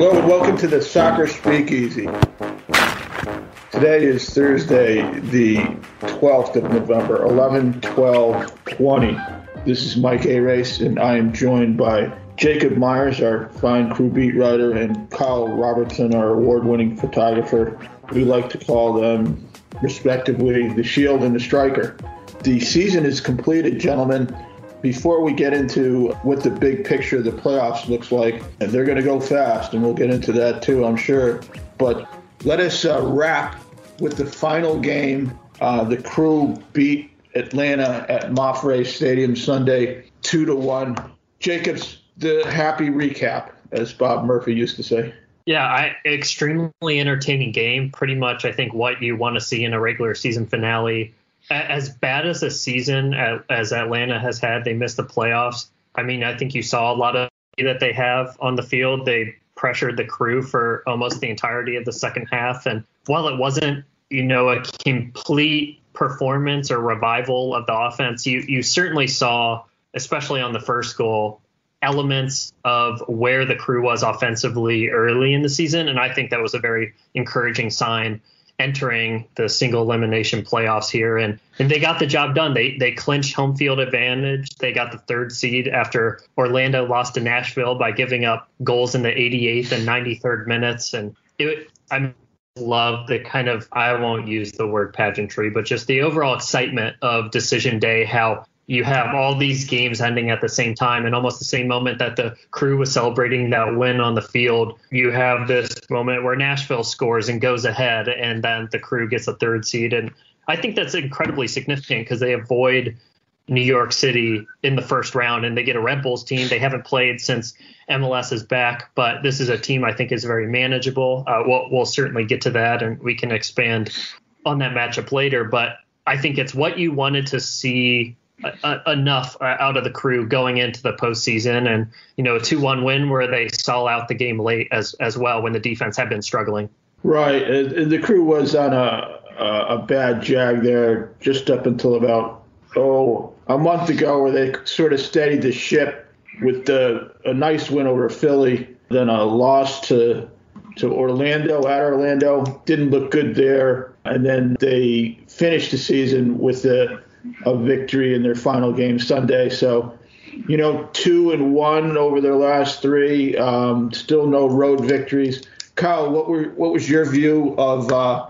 Hello and welcome to the Soccer Speakeasy. Today is Thursday, the 12th of November, 11 12 20. This is Mike Arace, and I am joined by Jacob Myers, our fine crew beat writer, and Kyle Robertson, our award winning photographer. We like to call them, respectively, the Shield and the Striker. The season is completed, gentlemen. Before we get into what the big picture of the playoffs looks like, and they're going to go fast, and we'll get into that too, I'm sure. But let us uh, wrap with the final game. Uh, the crew beat Atlanta at MAPFRE Stadium Sunday, two to one. Jacobs, the happy recap, as Bob Murphy used to say. Yeah, I, extremely entertaining game. Pretty much, I think what you want to see in a regular season finale. As bad as a season as Atlanta has had, they missed the playoffs. I mean, I think you saw a lot of that they have on the field. They pressured the crew for almost the entirety of the second half, and while it wasn't, you know, a complete performance or revival of the offense, you you certainly saw, especially on the first goal, elements of where the crew was offensively early in the season. And I think that was a very encouraging sign entering the single elimination playoffs here. And, and they got the job done. They, they clinched home field advantage. They got the third seed after Orlando lost to Nashville by giving up goals in the 88th and 93rd minutes. And it, I love the kind of, I won't use the word pageantry, but just the overall excitement of decision day, how you have all these games ending at the same time and almost the same moment that the crew was celebrating that win on the field. You have this moment where nashville scores and goes ahead and then the crew gets a third seed. And i think that's incredibly significant because they avoid new york city in the first round and they get a red bulls team. They haven't played since mls is back but this is a team i think is very manageable. Uh, we'll, we'll certainly get to that and we can expand on that matchup later but i think it's what you wanted to see enough uh, out of the crew going into the postseason, and you know a two-one win where they stall out the game late as as well when the defense had been struggling. Right, and the crew was on a a bad jag there just up until about oh a month ago, where they sort of steadied the ship with the a nice win over Philly, then a loss to to Orlando at Orlando. Didn't look good there, and then they finished the season with the a victory in their final game Sunday. So, you know, two and one over their last three. Um, still no road victories. Kyle, what were what was your view of uh,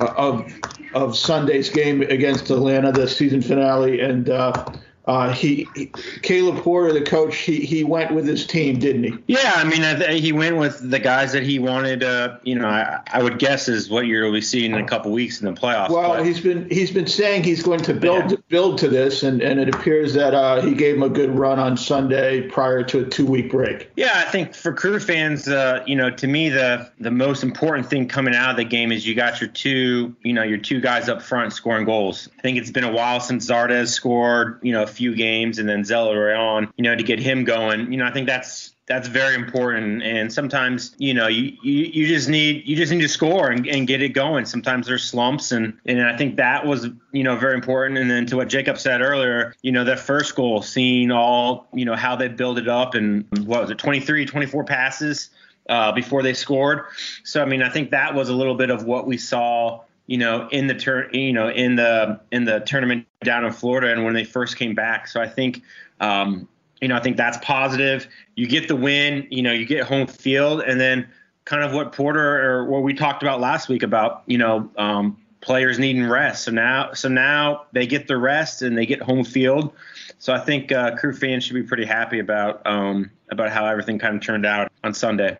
of of Sunday's game against Atlanta, the season finale, and uh, uh, he, he, Caleb Porter, the coach, he he went with his team, didn't he? Yeah, I mean, I th- he went with the guys that he wanted. Uh, you know, I, I would guess is what you're be seeing in a couple weeks in the playoffs. Well, but. he's been he's been saying he's going to build yeah. build to this, and, and it appears that uh, he gave him a good run on Sunday prior to a two week break. Yeah, I think for crew fans, uh, you know, to me the the most important thing coming out of the game is you got your two, you know, your two guys up front scoring goals. I think it's been a while since Zardes scored, you know, few games, and then Zeller on, you know, to get him going. You know, I think that's that's very important. And sometimes, you know, you, you, you just need you just need to score and, and get it going. Sometimes there's slumps, and and I think that was you know very important. And then to what Jacob said earlier, you know, that first goal, seeing all you know how they build it up, and what was it, 23, 24 passes. Uh, before they scored, so I mean, I think that was a little bit of what we saw you know, in the turn, you know, in the in the tournament down in Florida and when they first came back. So I think, um, you know, I think that's positive. You get the win, you know, you get home field, and then kind of what Porter or what we talked about last week about, you know, um, players needing rest. So now, so now they get the rest and they get home field. So I think uh, crew fans should be pretty happy about um, about how everything kind of turned out on Sunday.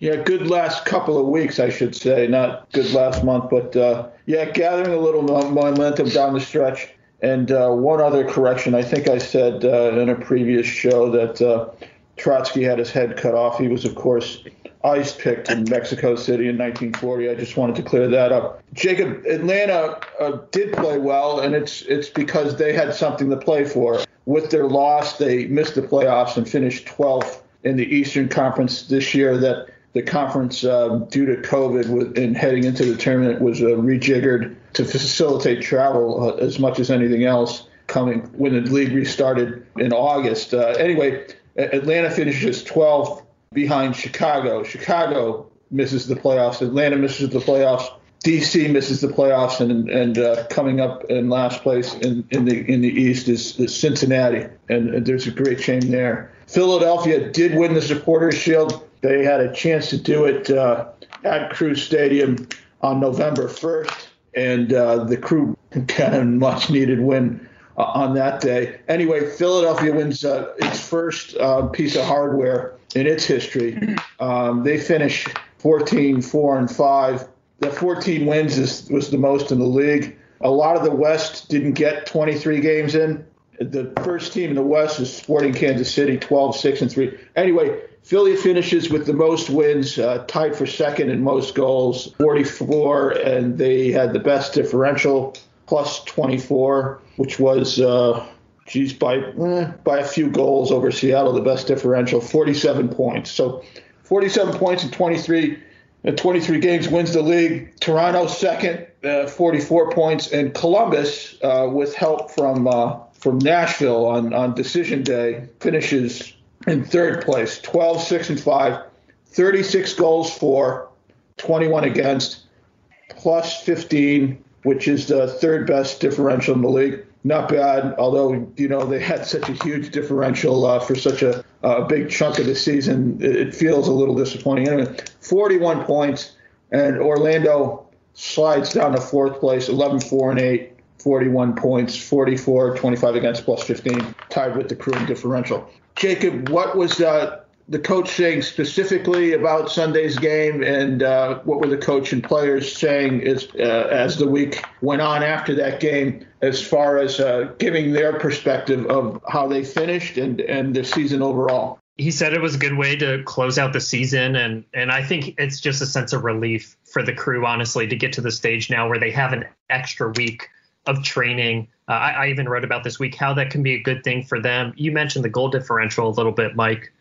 Yeah, good last couple of weeks, I should say. Not good last month, but uh, yeah, gathering a little momentum down the stretch. And uh, one other correction I think I said uh, in a previous show that uh, Trotsky had his head cut off. He was, of course, ice picked in Mexico City in 1940. I just wanted to clear that up. Jacob, Atlanta uh, did play well, and it's it's because they had something to play for. With their loss, they missed the playoffs and finished 12th in the Eastern Conference this year. That the conference, uh, due to COVID and heading into the tournament, was uh, rejiggered to facilitate travel uh, as much as anything else. Coming when the league restarted in August. Uh, anyway, Atlanta finishes 12th. behind Chicago. Chicago misses the playoffs. Atlanta misses the playoffs. DC misses the playoffs, and and uh, coming up in last place in, in the in the East is, is Cincinnati, and, and, there's a great shame there. Philadelphia did win the Supporters Shield. They had a chance to do it uh, at Crew Stadium on November 1st, and uh, the Crew got a much needed win uh, on that day. Anyway, Philadelphia wins uh, its first uh, piece of hardware in its history. Um, they finish 14, 4, and 5 the 14 wins is, was the most in the league. A lot of the West didn't get 23 games in. The first team in the West is Sporting Kansas City, 12, 6, and 3. Anyway, Philly finishes with the most wins, uh, tied for second in most goals, 44, and they had the best differential, plus 24, which was, uh, geez, by eh, by a few goals over Seattle, the best differential, 47 points. So 47 points in 23 at 23 games, wins the league. Toronto second, uh, 44 points, and Columbus, uh, with help from uh, from Nashville on on decision day, finishes in third place, 12, 6, and 5, 36 goals for, 21 against, plus 15, which is the third best differential in the league not bad. Although you know they had such a huge differential uh, for such a, a, big chunk of the season, it, feels a little disappointing. Anyway, 41 points, and Orlando slides down to fourth place, 11, 4, and 8. 41 points, 44, 25 against, plus 15, tied with the crew in differential. Jacob, what was uh, the coach saying specifically about Sunday's game, and uh, what were the coach and players saying as uh, as the week went on after that game, as far as uh, giving their perspective of how they finished and and the season overall? He said it was a good way to close out the season, and and I think it's just a sense of relief for the crew, honestly, to get to the stage now where they have an extra week of training. Uh, I, I even wrote about this week how that can be a good thing for them. You mentioned the goal differential a little bit, Mike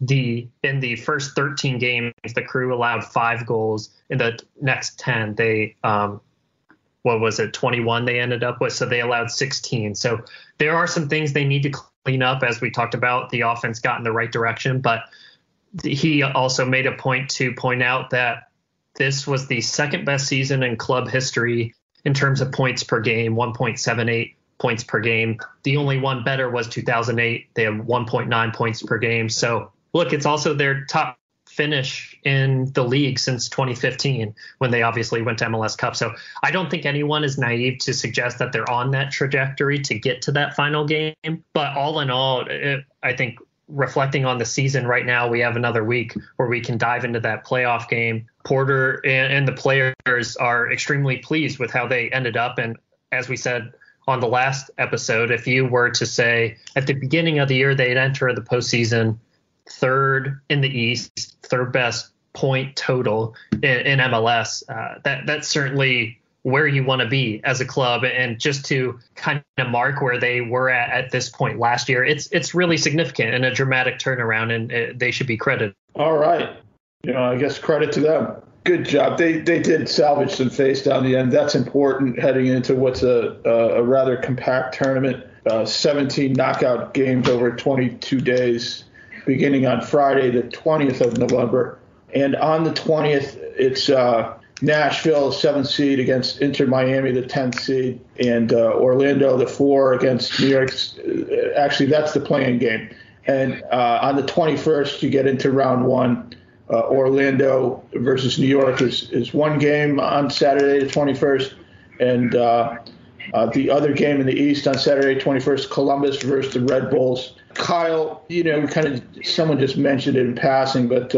the in the first 13 games the crew allowed five goals in the next 10 they um what was it 21 they ended up with so they allowed 16 so there are some things they need to clean up as we talked about the offense got in the right direction but he also made a point to point out that this was the second best season in club history in terms of points per game 1.78 points per game the only one better was 2008 they have 1.9 points per game so look, it's also their top finish in the league since 2015 when they obviously went to MLS Cup. So I don't think anyone is naive to suggest that they're on that trajectory to get to that final game. But all in all, it, I think reflecting on the season right now, we have another week where we can dive into that playoff game. Porter and, and the players are extremely pleased with how they ended up. And as we said, on the last episode, if you were to say at the beginning of the year they'd enter the postseason third in the East, third best point total in, in MLS. Uh, that that's certainly where you want to be as a club, and just to kind of mark where they were at at this point last year, it's it's really significant and a dramatic turnaround, and it, uh, they should be credited. All right, you know, I guess credit to them. Good job. They they did salvage some face down the end. That's important heading into what's a a, a rather compact tournament. Uh, 17 knockout games over 22 days beginning on Friday, the 20th of November. And on the 20th, it's uh, Nashville, seventh seed against Inter Miami, the 10th seed, and uh, Orlando, the four against New York. Uh, actually, that's the playing game. And uh, on the 21st, you get into round one. Uh, Orlando versus New York is, is one game on Saturday, the 21st. And uh, uh, the other game in the East on Saturday, 21st, Columbus versus the Red Bulls. Kyle, you know, kind of someone just mentioned it in passing, but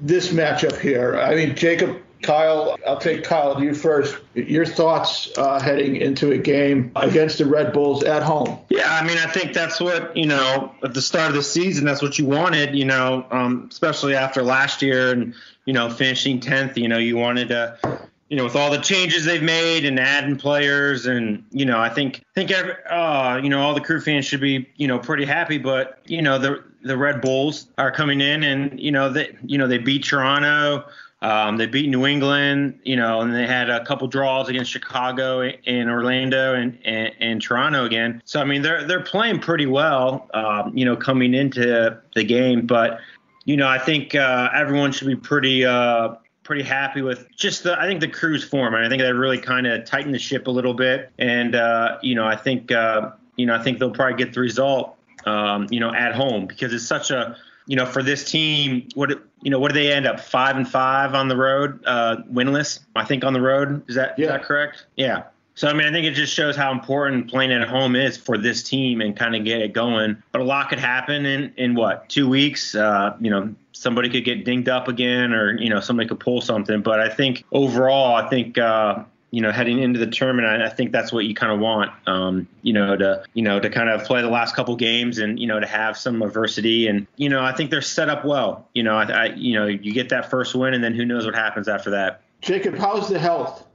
this matchup here, I mean, Jacob, Kyle, I'll take Kyle, you first. Your thoughts uh, heading into a game against the Red Bulls at home? Yeah, I mean, I think that's what, you know, at the start of the season, that's what you wanted, you know, um, especially after last year and, you know, finishing 10th, you know, you wanted to you know, with all the changes they've made and adding players, and you know, I think think every, uh, you know all the crew fans should be you know pretty happy. But you know, the the Red Bulls are coming in, and you know they you know they beat Toronto, um, they beat New England, you know, and they had a couple draws against Chicago and Orlando and, and, and Toronto again. So I mean, they're they're playing pretty well, um, you know, coming into the game, but you know, I think uh, everyone should be pretty uh, pretty happy with just the I think the crew's form. And I think they really kind of tightened the ship a little bit. And uh, you know, I think uh, you know I think they'll probably get the result. Um, you know, at home because it's such a you know for this team what you know what do they end up five and five on the road uh, winless I think on the road? Is that yeah. is that correct? Yeah. So I mean I think it just shows how important playing at home is for this team and kind of get it going. But a lot could happen in in what two weeks uh, you know somebody could get dinged up again or you know somebody could pull something. But i think overall i think uh, you know heading into the tournament I, I think that's what you kind of want um, you know to you know to kind of play the last couple games and you know to have some adversity. And you know i think they're set up well. You know I, I you know you get that first win and then who knows what happens after that. Jacob how's the health?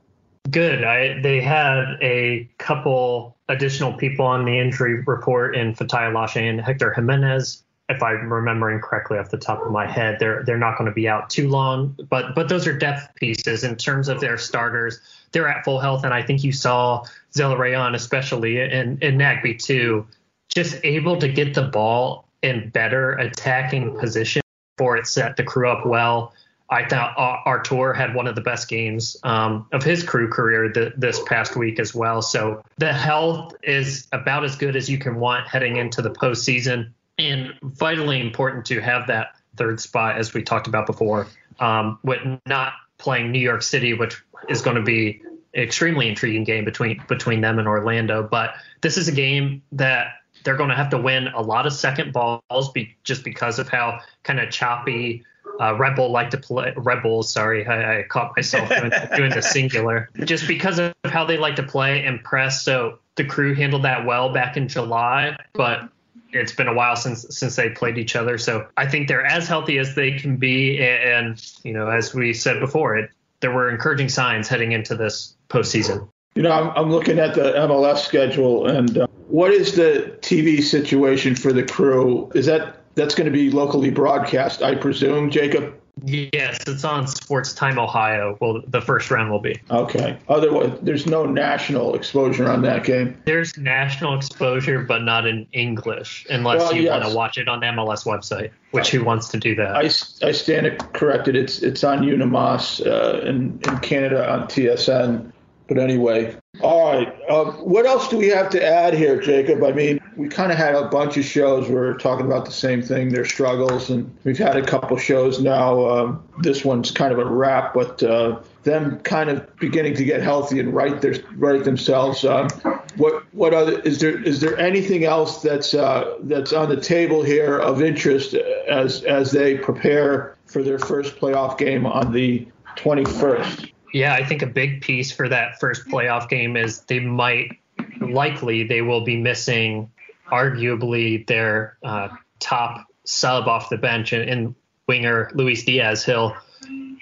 Good. I, they had a couple additional people on the injury report in Fatai Alashe and Hector Jimenez. If I'm remembering correctly off the top of my head, they're they're not going to be out too long. But but those are depth pieces in terms of their starters. They're at full health, and I think you saw Zelarayán especially and, and Nagbe too, just able to get the ball in better attacking position for it set the crew up well. I thought Artur had one of the best games um, of his crew career th- this past week as well. So the health is about as good as you can want heading into the postseason and vitally important to have that third spot, as we talked about before, um, with not playing New York City, which is going to be an extremely intriguing game between between them and Orlando. But this is a game that they're going to have to win a lot of second balls, be, just because of how kind of choppy uh, Red Bull like to play. Red Bulls, sorry, I, I caught myself doing, doing the singular. Just because of how they like to play and press. So the crew handled that well back in July, but it's been a while since since they played each other. So I think they're as healthy as they can be. And, you know, as we said before, it there were encouraging signs heading into this postseason. You know, I'm, I'm looking at the MLS schedule, and uh, what is the TV situation for the crew? Is that that's going to be locally broadcast, I presume, Jacob? Yes, it's on Sports Time Ohio. Well, the first round will be. Okay. Otherwise, there's no national exposure on that game. There's national exposure, but not in English, unless well, you yes. want to watch it on the MLS website. Which who wants to do that? I, I stand corrected. It's it's on Unimas uh, in in Canada on TSN. But anyway, all right. Uh, what else do we have to add here, Jacob? I mean, we kind of had a bunch of shows where we're talking about the same thing, their struggles, and we've had a couple shows now. Um, this one's kind of a wrap, but uh, them kind of beginning to get healthy and right their right themselves. Um, what what other is there is there anything else that's uh, that's on the table here of interest as as they prepare for their first playoff game on the 21st? Yeah, I think a big piece for that first playoff game is they might likely they will be missing arguably their uh, top sub off the bench and, in winger Luis Diaz. He'll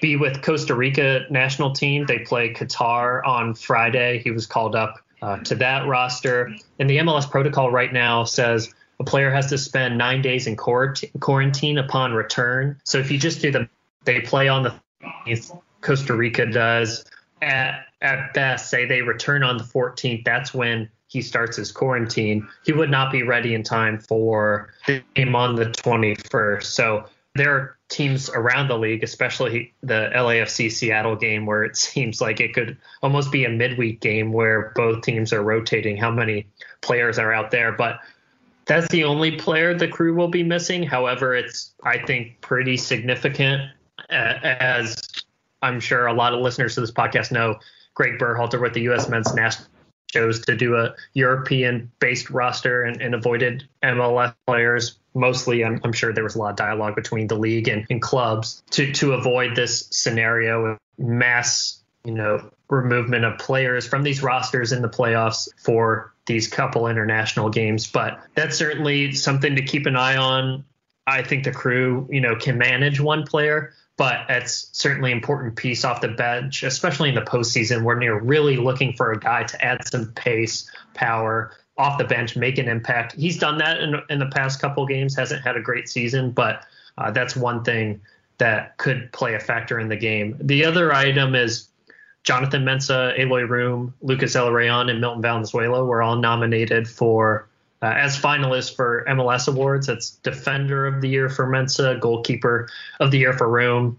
be with Costa Rica national team. They play Qatar on Friday. He was called up uh, to that roster. And the MLS protocol right now says a player has to spend nine days in quarantine upon return. So if you just do the, they play on the Costa Rica does. At, at best, say they return on the 14th, that's when he starts his quarantine, he would not be ready in time for the game on the 21st. So there are teams around the league, especially the LAFC Seattle game, where it seems like it could almost be a midweek game where both teams are rotating how many players are out there. But that's the only player the crew will be missing. However, it's, I think, pretty significant as I'm sure a lot of listeners to this podcast know. Greg Berhalter with the U.S. men's national chose to do a European based roster and, and, avoided MLS players. Mostly, I'm, I'm, sure there was a lot of dialogue between the league and, and clubs to, to avoid this scenario of mass, you know, removal of players from these rosters in the playoffs for these couple international games. But that's certainly something to keep an eye on. I think the crew, you know, can manage one player, but it's certainly an important piece off the bench, especially in the postseason when you're really looking for a guy to add some pace, power off the bench, make an impact. He's done that in, in the past couple games, hasn't had a great season, but uh, that's one thing that could play a factor in the game. The other item is Jonathan Mensah, Eloy Room, Lucas Zelarayán, and Milton Valenzuela were all nominated for uh, as finalists for MLS awards. That's Defender of the Year for Mensah, Goalkeeper of the Year for Room,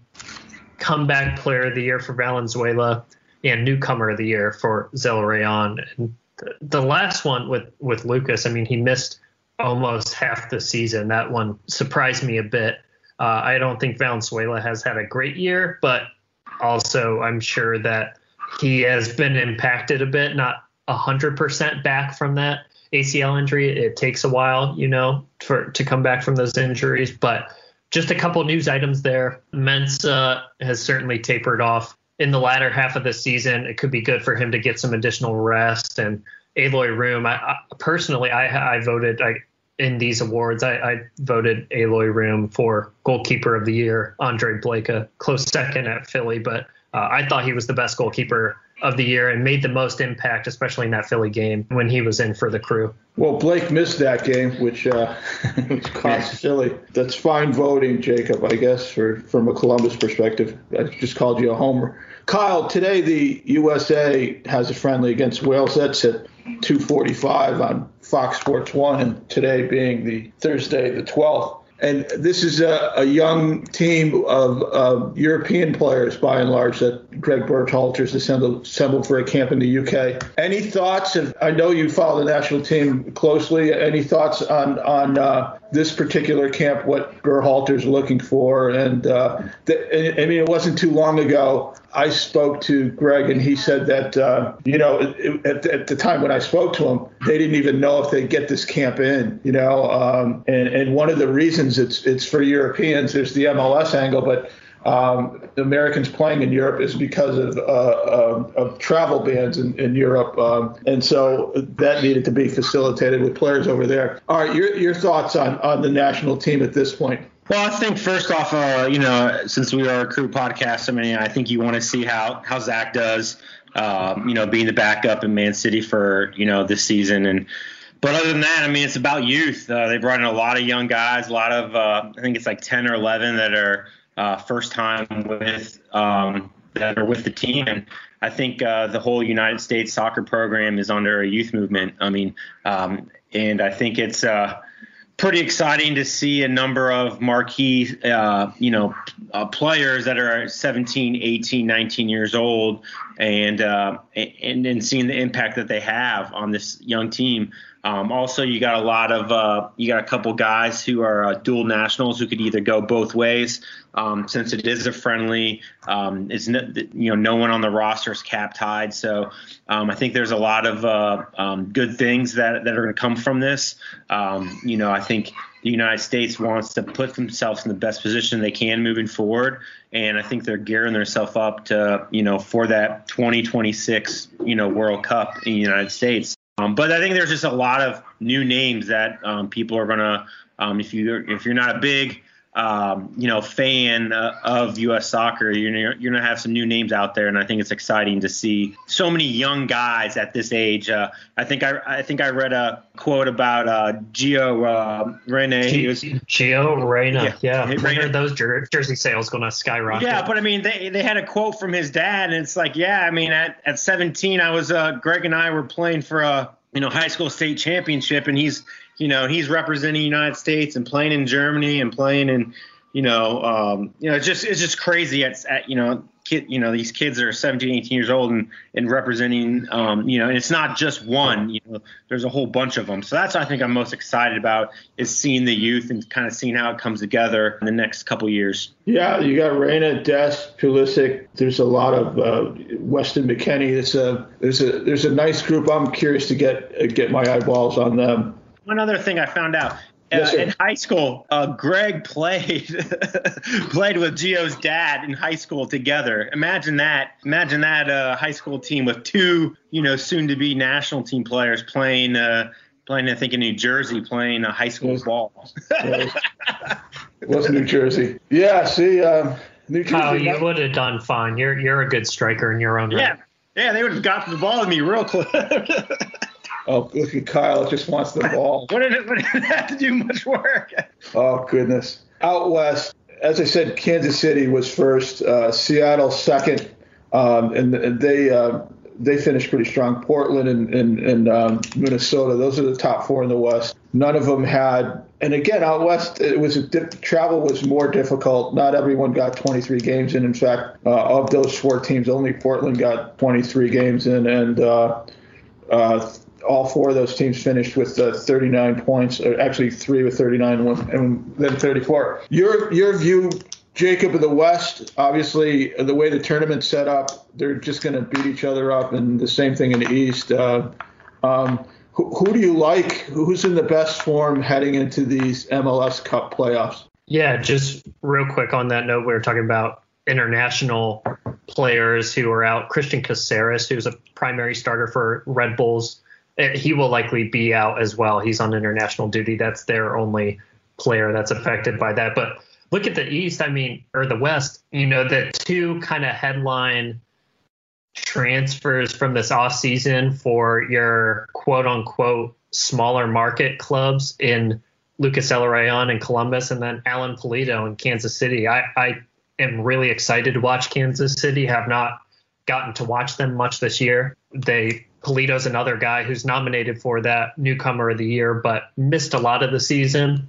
Comeback Player of the Year for Valenzuela, and Newcomer of the Year for Zelarayán. And the, the last one with with Lucas, I mean, he missed almost half the season. That one surprised me a bit. Uh, I don't think Valenzuela has had a great year, but also I'm sure that he has been impacted a bit, not 100% back from that ACL injury. It takes a while, you know, for to come back from those injuries. But just a couple news items there. Mensah has certainly tapered off in the latter half of the season. It could be good for him to get some additional rest. And Eloy Room, I, I personally, I, I voted I, in these awards. I, I voted Eloy Room for goalkeeper of the year. Andre Blake, a close second at Philly, but uh, I thought he was the best goalkeeper of the year and made the most impact, especially in that Philly game when he was in for the crew. Well, Blake missed that game, which uh, which cost Philly. That's fine voting, Jacob. I guess for from a Columbus perspective, I just called you a homer. Kyle, today the USA has a friendly against Wales. That's at 2:45 on Fox Sports One, and today being the Thursday, the 12th. And this is a, a young team of European players, by and large, that Greg Berhalter's assembled, assembled for a camp in the UK. Any thoughts? Of, I know you follow the national team closely. Any thoughts on on uh, this particular camp? What Berhalter's looking for? And uh, I mean, it wasn't too long ago. I spoke to Greg, and he said that uh, you know at, at, the time when I spoke to him, they didn't even know if they'd get this camp in. You know, um, and and one of the reasons it's it's for Europeans. There's the MLS angle, but um, Americans playing in Europe is because of, uh, uh, of travel bans in, in Europe, um, and so that needed to be facilitated with players over there. All right, your your thoughts on on the national team at this point? Well, I think first off, uh, you know, since we are a crew podcast, I mean, I think you want to see how how Zach does. Um, you know, being the backup in Man City for you know this season, and but other than that, I mean, it's about youth. Uh, they brought in a lot of young guys, a lot of uh, I think it's like ten or eleven that are uh, first time with um, that are with the team, and I think uh, the whole United States soccer program is under a youth movement. I mean, um, and I think it's uh, pretty exciting to see a number of marquee, uh, you know, uh, players that are 17, 18, 19 years old, and uh, and and seeing the impact that they have on this young team. Um, also, you got a lot of uh, you got a couple guys who are uh, dual nationals who could either go both ways. Um, since it is a friendly, um, no, you know no one on the roster is cap tied, so um, I think there's a lot of uh, um, good things that that are going to come from this. Um, you know, I think the United States wants to put themselves in the best position they can moving forward, and I think they're gearing themselves up to you know for that 2026 you know World Cup in the United States. Um, but I think there's just a lot of new names that um, people are gonna. Um, if you if you're not a big um, you know fan uh, of U.S. soccer, you're you're gonna have some new names out there, and I think it's exciting to see so many young guys at this age. Uh, I think I I think I read a quote about uh, Gio uh, Reyna. G- was, Gio Reyna, yeah, yeah. Reyna. those jer- jersey sales going to skyrocket. Yeah, but I mean they they had a quote from his dad, and it's like, yeah, I mean at at 17, I was uh, Greg and I were playing for a you know high school state championship, and he's you know he's representing the United States and playing in Germany and playing in you know um, you know it's just it's just crazy at, at you know kid you know these kids are 17 18 years old and and representing um, you know and it's not just one you know there's a whole bunch of them. So that's what I think I'm most excited about is seeing the youth and kind of seeing how it comes together in the next couple years. Yeah you got Reyna Dest Pulisic. There's a lot of uh, Weston McKennie. It's a there's a there's a nice group. I'm curious to get get my eyeballs on them. One other thing I found out Yes, uh, in high school, uh, Greg played played with Gio's dad in high school together. Imagine that. Imagine that uh, high school team with two, you know, soon-to-be national team players playing, uh, playing. I think in New Jersey, playing a high school ball. it was New Jersey. Yeah. See, um, New Jersey. Kyle, you would have done fine. You're you're a good striker in your own right. Yeah. Yeah, they would have got the ball to me real quick. Oh, look at Kyle. It Just wants the ball. what did it, what did it have to do much work? Oh, goodness. Out west, as I said, Kansas City was first, uh, Seattle second, um, and, and, they uh, they finished pretty strong. Portland and, and, and um, Minnesota, those are the top four in the West. None of them had, and again, out west, it was travel was more difficult. Not everyone got 23 games in. In fact, uh, of those four teams, only Portland got 23 games in, and uh, uh, all four of those teams finished with uh, 39 points, or actually three with 39 and then 34. Your your view, Jacob of the West, obviously the way the tournament's set up, they're just going to beat each other up, and the same thing in the East. Uh, um, who, who do you like? Who's in the best form heading into these MLS Cup playoffs? Yeah, just real quick on that note, we were talking about international players who are out. Cristian Cásseres, who's a primary starter for Red Bulls, Eh, he will likely be out as well. He's on international duty. That's their only player that's affected by that. But look at the East, I mean, or the West, you know, the two kind of headline transfers from this off season for your quote unquote smaller market clubs in Lucas Zelarayan in Columbus and then Alan Pulido in Kansas City. I, I am really excited to watch Kansas City. Have not gotten to watch them much this year. They Pulido's another guy who's nominated for that newcomer of the year, but missed a lot of the season.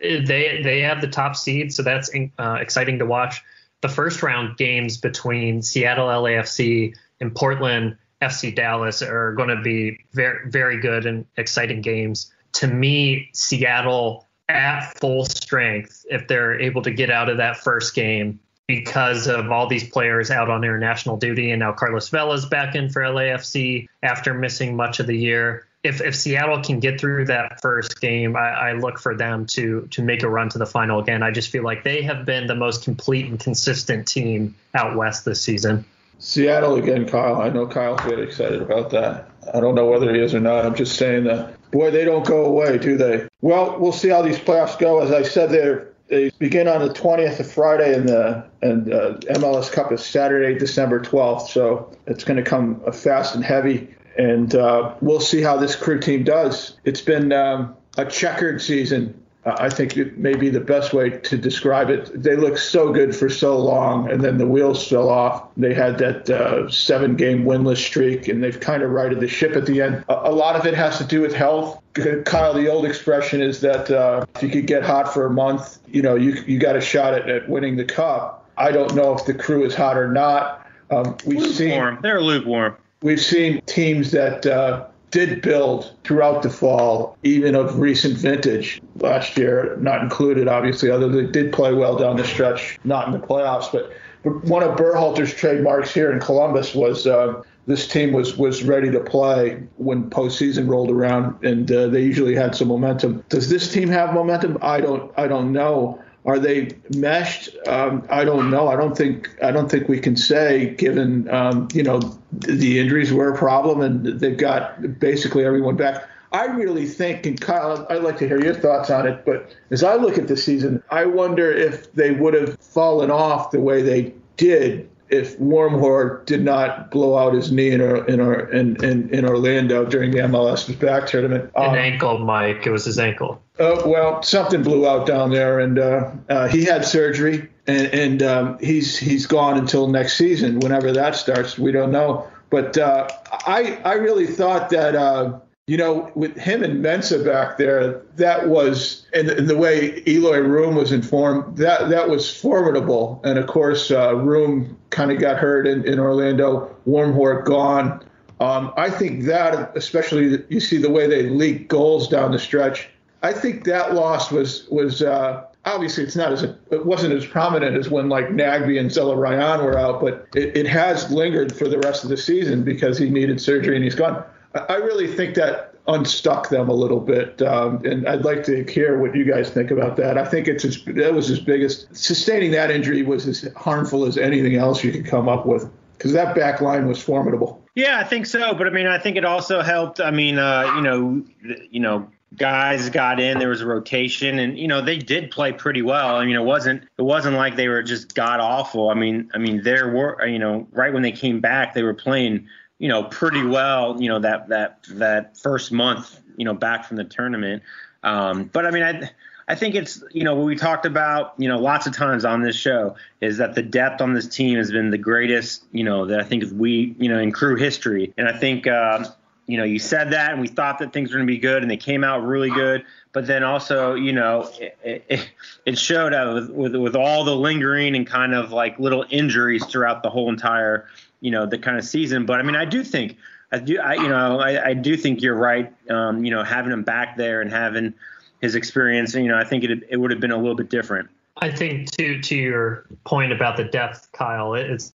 They they have the top seed, so that's uh, exciting to watch. The first round games between Seattle LAFC and Portland FC Dallas are going to be very very good and exciting games. To me, Seattle at full strength if they're able to get out of that first game because of all these players out on international duty and now Carlos Vela's back in for LAFC after missing much of the year. If, if Seattle can get through that first game, I, I look for them to to make a run to the final again. I just feel like they have been the most complete and consistent team out west this season. Seattle again, Kyle. I know Kyle's really excited about that. I don't know whether he is or not. I'm just saying that boy, they don't go away, do they? Well, we'll see how these playoffs go. As I said, they they begin on the 20th of Friday, and the and uh, MLS Cup is Saturday, December 12th. So it's going to come fast and heavy, and uh, we'll see how this crew team does. It's been um, a checkered season I think it may be the best way to describe it. They looked so good for so long, and then the wheels fell off. They had that uh, seven game winless streak, and they've kind of righted the ship at the end. A, a, lot of it has to do with health. Kyle, the old expression is that uh, if you could get hot for a month, you know, you, you got a shot at, at winning the cup. I don't know if the crew is hot or not. Um, we've lukewarm. seen they're lukewarm. We've seen teams that uh, did build throughout the fall, even of recent vintage. Last year, not included, obviously, although they did play well down the stretch, not in the playoffs. But, but one of Berhalter's trademarks here in Columbus was uh, this team was was ready to play when postseason rolled around, and uh, they usually had some momentum. Does this team have momentum? I don't I don't know. Are they meshed? Um, I don't know. I don't think I don't think we can say, given um, you know the injuries were a problem and they've got basically everyone back. I really think, and Kyle, I'd like to hear your thoughts on it. But as I look at the season, I wonder if they would have fallen off the way they did if Wormgoor did not blow out his knee in in, in, in, in Orlando during the MLS back tournament. An um, ankle, Mike. It was his ankle. Uh, well, something blew out down there, and uh, uh, he had surgery, and, and um, he's he's gone until next season, whenever that starts. We don't know. But uh, I I really thought that uh, you know, with him and Mensah back there, that was, and, and the way Eloy Room was informed, that that was formidable. And of course, uh, Room kind of got hurt in, in Orlando, Wormgoor gone. Um, I think that, especially you see the way they leak goals down the stretch. I think that loss was was uh, obviously it's not as it wasn't as prominent as when like Nagbe and ryan were out, but it, it has lingered for the rest of the season because he needed surgery and he's gone. I really think that unstuck them a little bit, um, and I'd like to hear what you guys think about that. I think it's as, that was his biggest sustaining that injury was as harmful as anything else you could come up with because that back line was formidable. Yeah, I think so, but I mean, I think it also helped. I mean, uh, you know, you know, guys got in there was a rotation and you know they did play pretty well i mean it wasn't it wasn't like they were just god awful i mean i mean there were you know right when they came back they were playing you know, pretty well, you know, that that that first month, you know, back from the tournament. Um, but I mean, I I think it's you know what we talked about you know lots of times on this show is that the depth on this team has been the greatest you know that I think we you know in crew history, and I think. Uh, you know, you said that, and we thought that things were going to be good, and they came out really good. But then also, you know, it, it, it showed out with, with, with all the lingering and kind of like little injuries throughout the whole entire, you know, the kind of season. But I mean, I do think, I do, I you know, I, I do think you're right. Um, you know, having him back there and having his experience, you know, I think it it would have been a little bit different. I think to to your point about the depth, Kyle, it's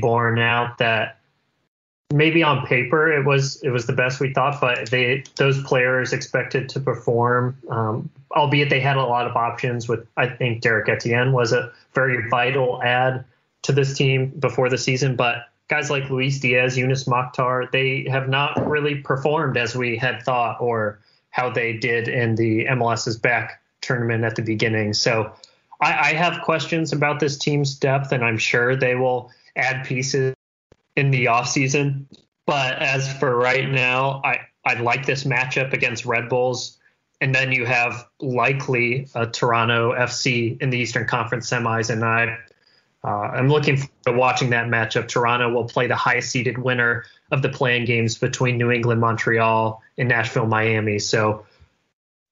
borne out that maybe on paper it was it was the best we thought, but they those players expected to perform, um, albeit they had a lot of options. With I think Derrick Etienne was a very vital add to this team before the season, but guys like Luis Diaz, Youness Mokhtar, they have not really performed as we had thought or how they did in the MLS's back tournament at the beginning. So I, I have questions about this team's depth, and I'm sure they will add pieces in the offseason. But as for right now, I, I like this matchup against Red Bulls. And then you have likely a Toronto FC in the Eastern Conference semis. And I, uh, I'm looking forward to watching that matchup. Toronto will play the highest seeded winner of the playing games between New England, Montreal, and Nashville, Miami. So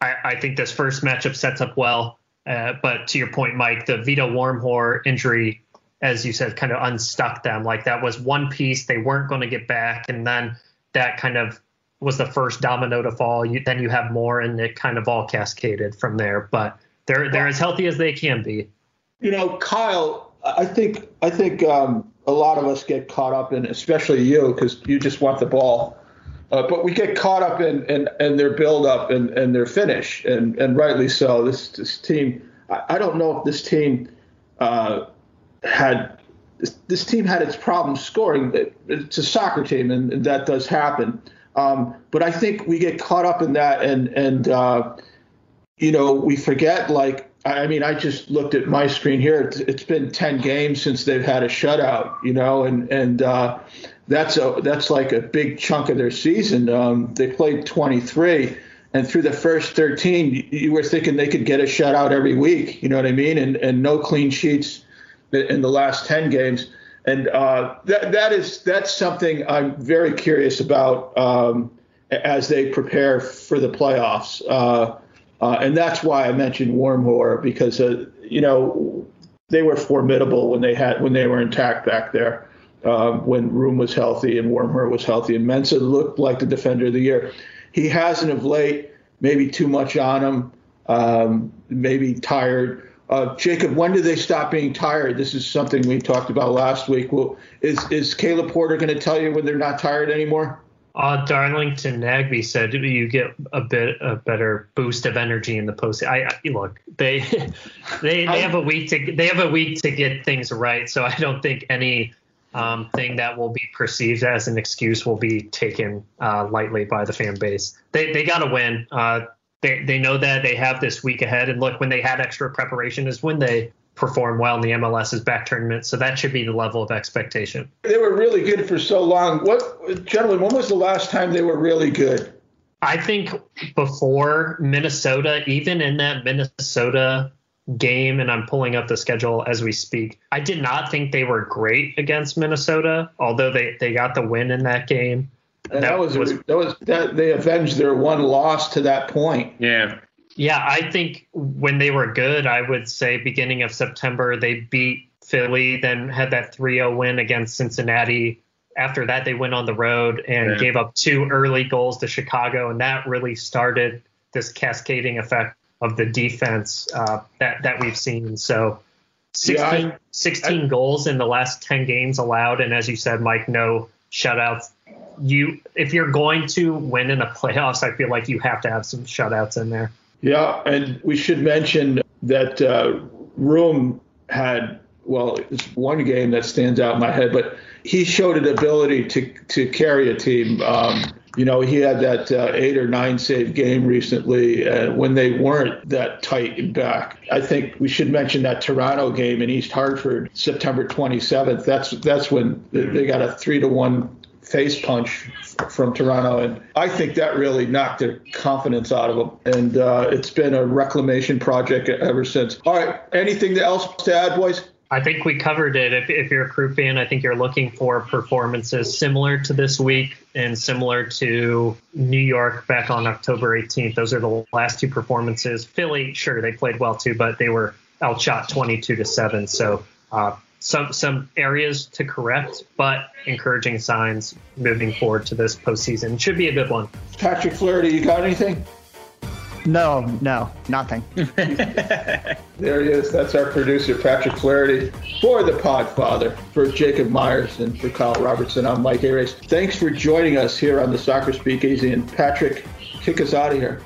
I, I think this first matchup sets up well. Uh, but to your point, Mike, the Vito Wormgoor injury as you said, kind of unstuck them. Like that was one piece they weren't going to get back, and then that kind of was the first domino to fall. You, then you have more, and it kind of all cascaded from there. But they're they're as healthy as they can be. You know, Kyle, I think I think um, a lot of us get caught up in, especially you, because you just want the ball. Uh, but we get caught up in, in, in their build up and, and their finish, and, and rightly so. This this team, I, I don't know if this team uh, had this, this, team had its problems scoring. It's a soccer team, and, and that does happen. Um, but I think we get caught up in that, and and uh, you know we forget. Like I mean, I just looked at my screen here. It's, it's been ten games since they've had a shutout. You know, and and uh, that's a that's like a big chunk of their season. Um, they played 23 and through the first 13 you were thinking they could get a shutout every week you know what i mean and and no clean sheets in the last 10 games. And uh, that, that is that's something I'm very curious about um, as they prepare for the playoffs. Uh, uh, and that's why I mentioned Wormgoor because uh, you know they were formidable when they had when they were intact back there. Um, when Room was healthy and Wormgoor was healthy, and Mensah looked like the defender of the year. He hasn't of late, maybe too much on him, um, maybe tired. Uh, Jacob, when do they stop being tired? This is something we talked about last week. Well, is is Caleb Porter going to tell you when they're not tired anymore? Uh, Darlington Nagbe said you get a bit a better boost of energy in the post. I, I look they they they have a week to they have a week to get things right. So I don't think any um, thing that will be perceived as an excuse will be taken uh, lightly by the fan base. They they got to win. Uh, they they know that they have this week ahead. And look, when they had extra preparation is when they perform well in the MLS's back tournament. So that should be the level of expectation. They were really good for so long. What, gentlemen, when was the last time they were really good? I think before Minnesota, even in that Minnesota game, and I'm pulling up the schedule as we speak, I did not think they were great against Minnesota, although they, they got the win in that game. And that, that was, was that was that they avenged their one loss to that point. Yeah. Yeah, I think when they were good, I would say beginning of September they beat Philly, then had that 3-0 win against Cincinnati. After that, they went on the road and yeah. gave up two early goals to Chicago, and that really started this cascading effect of the defense uh, that that we've seen. So 16, yeah, I, 16 I, goals in the last 10 games allowed, and as you said, Mike, no shutouts you if you're going to win in the playoffs, I feel like you have to have some shutouts in there. Yeah, and we should mention that uh, Room had well, it's one game that stands out in my head, but he showed an ability to to carry a team. Um, you know, he had that uh, eight or nine save game recently uh, when they weren't that tight back. I think we should mention that Toronto game in East Hartford, September 27th. That's that's when they got a three to one face punch from Toronto, and I think that really knocked their confidence out of them. And uh, it's been a reclamation project ever since. All right, anything else to add, boys? I think we covered it. If, if you're a crew fan, I think you're looking for performances similar to this week and similar to New York back on October 18th. Those are the last two performances. Philly, sure, they played well too, but they were outshot 22 to seven. So uh, some some areas to correct, but encouraging signs moving forward to this postseason. Should be a good one. Patrick Flaherty, you got anything? No, no, nothing. there he is. That's our producer, Patrick Flaherty, for the Podfather, for Jacob Myers, and for Kyle Robertson. I'm Mike Arace. Thanks for joining us here on the Soccer Speakeasy. And Patrick, kick us out of here.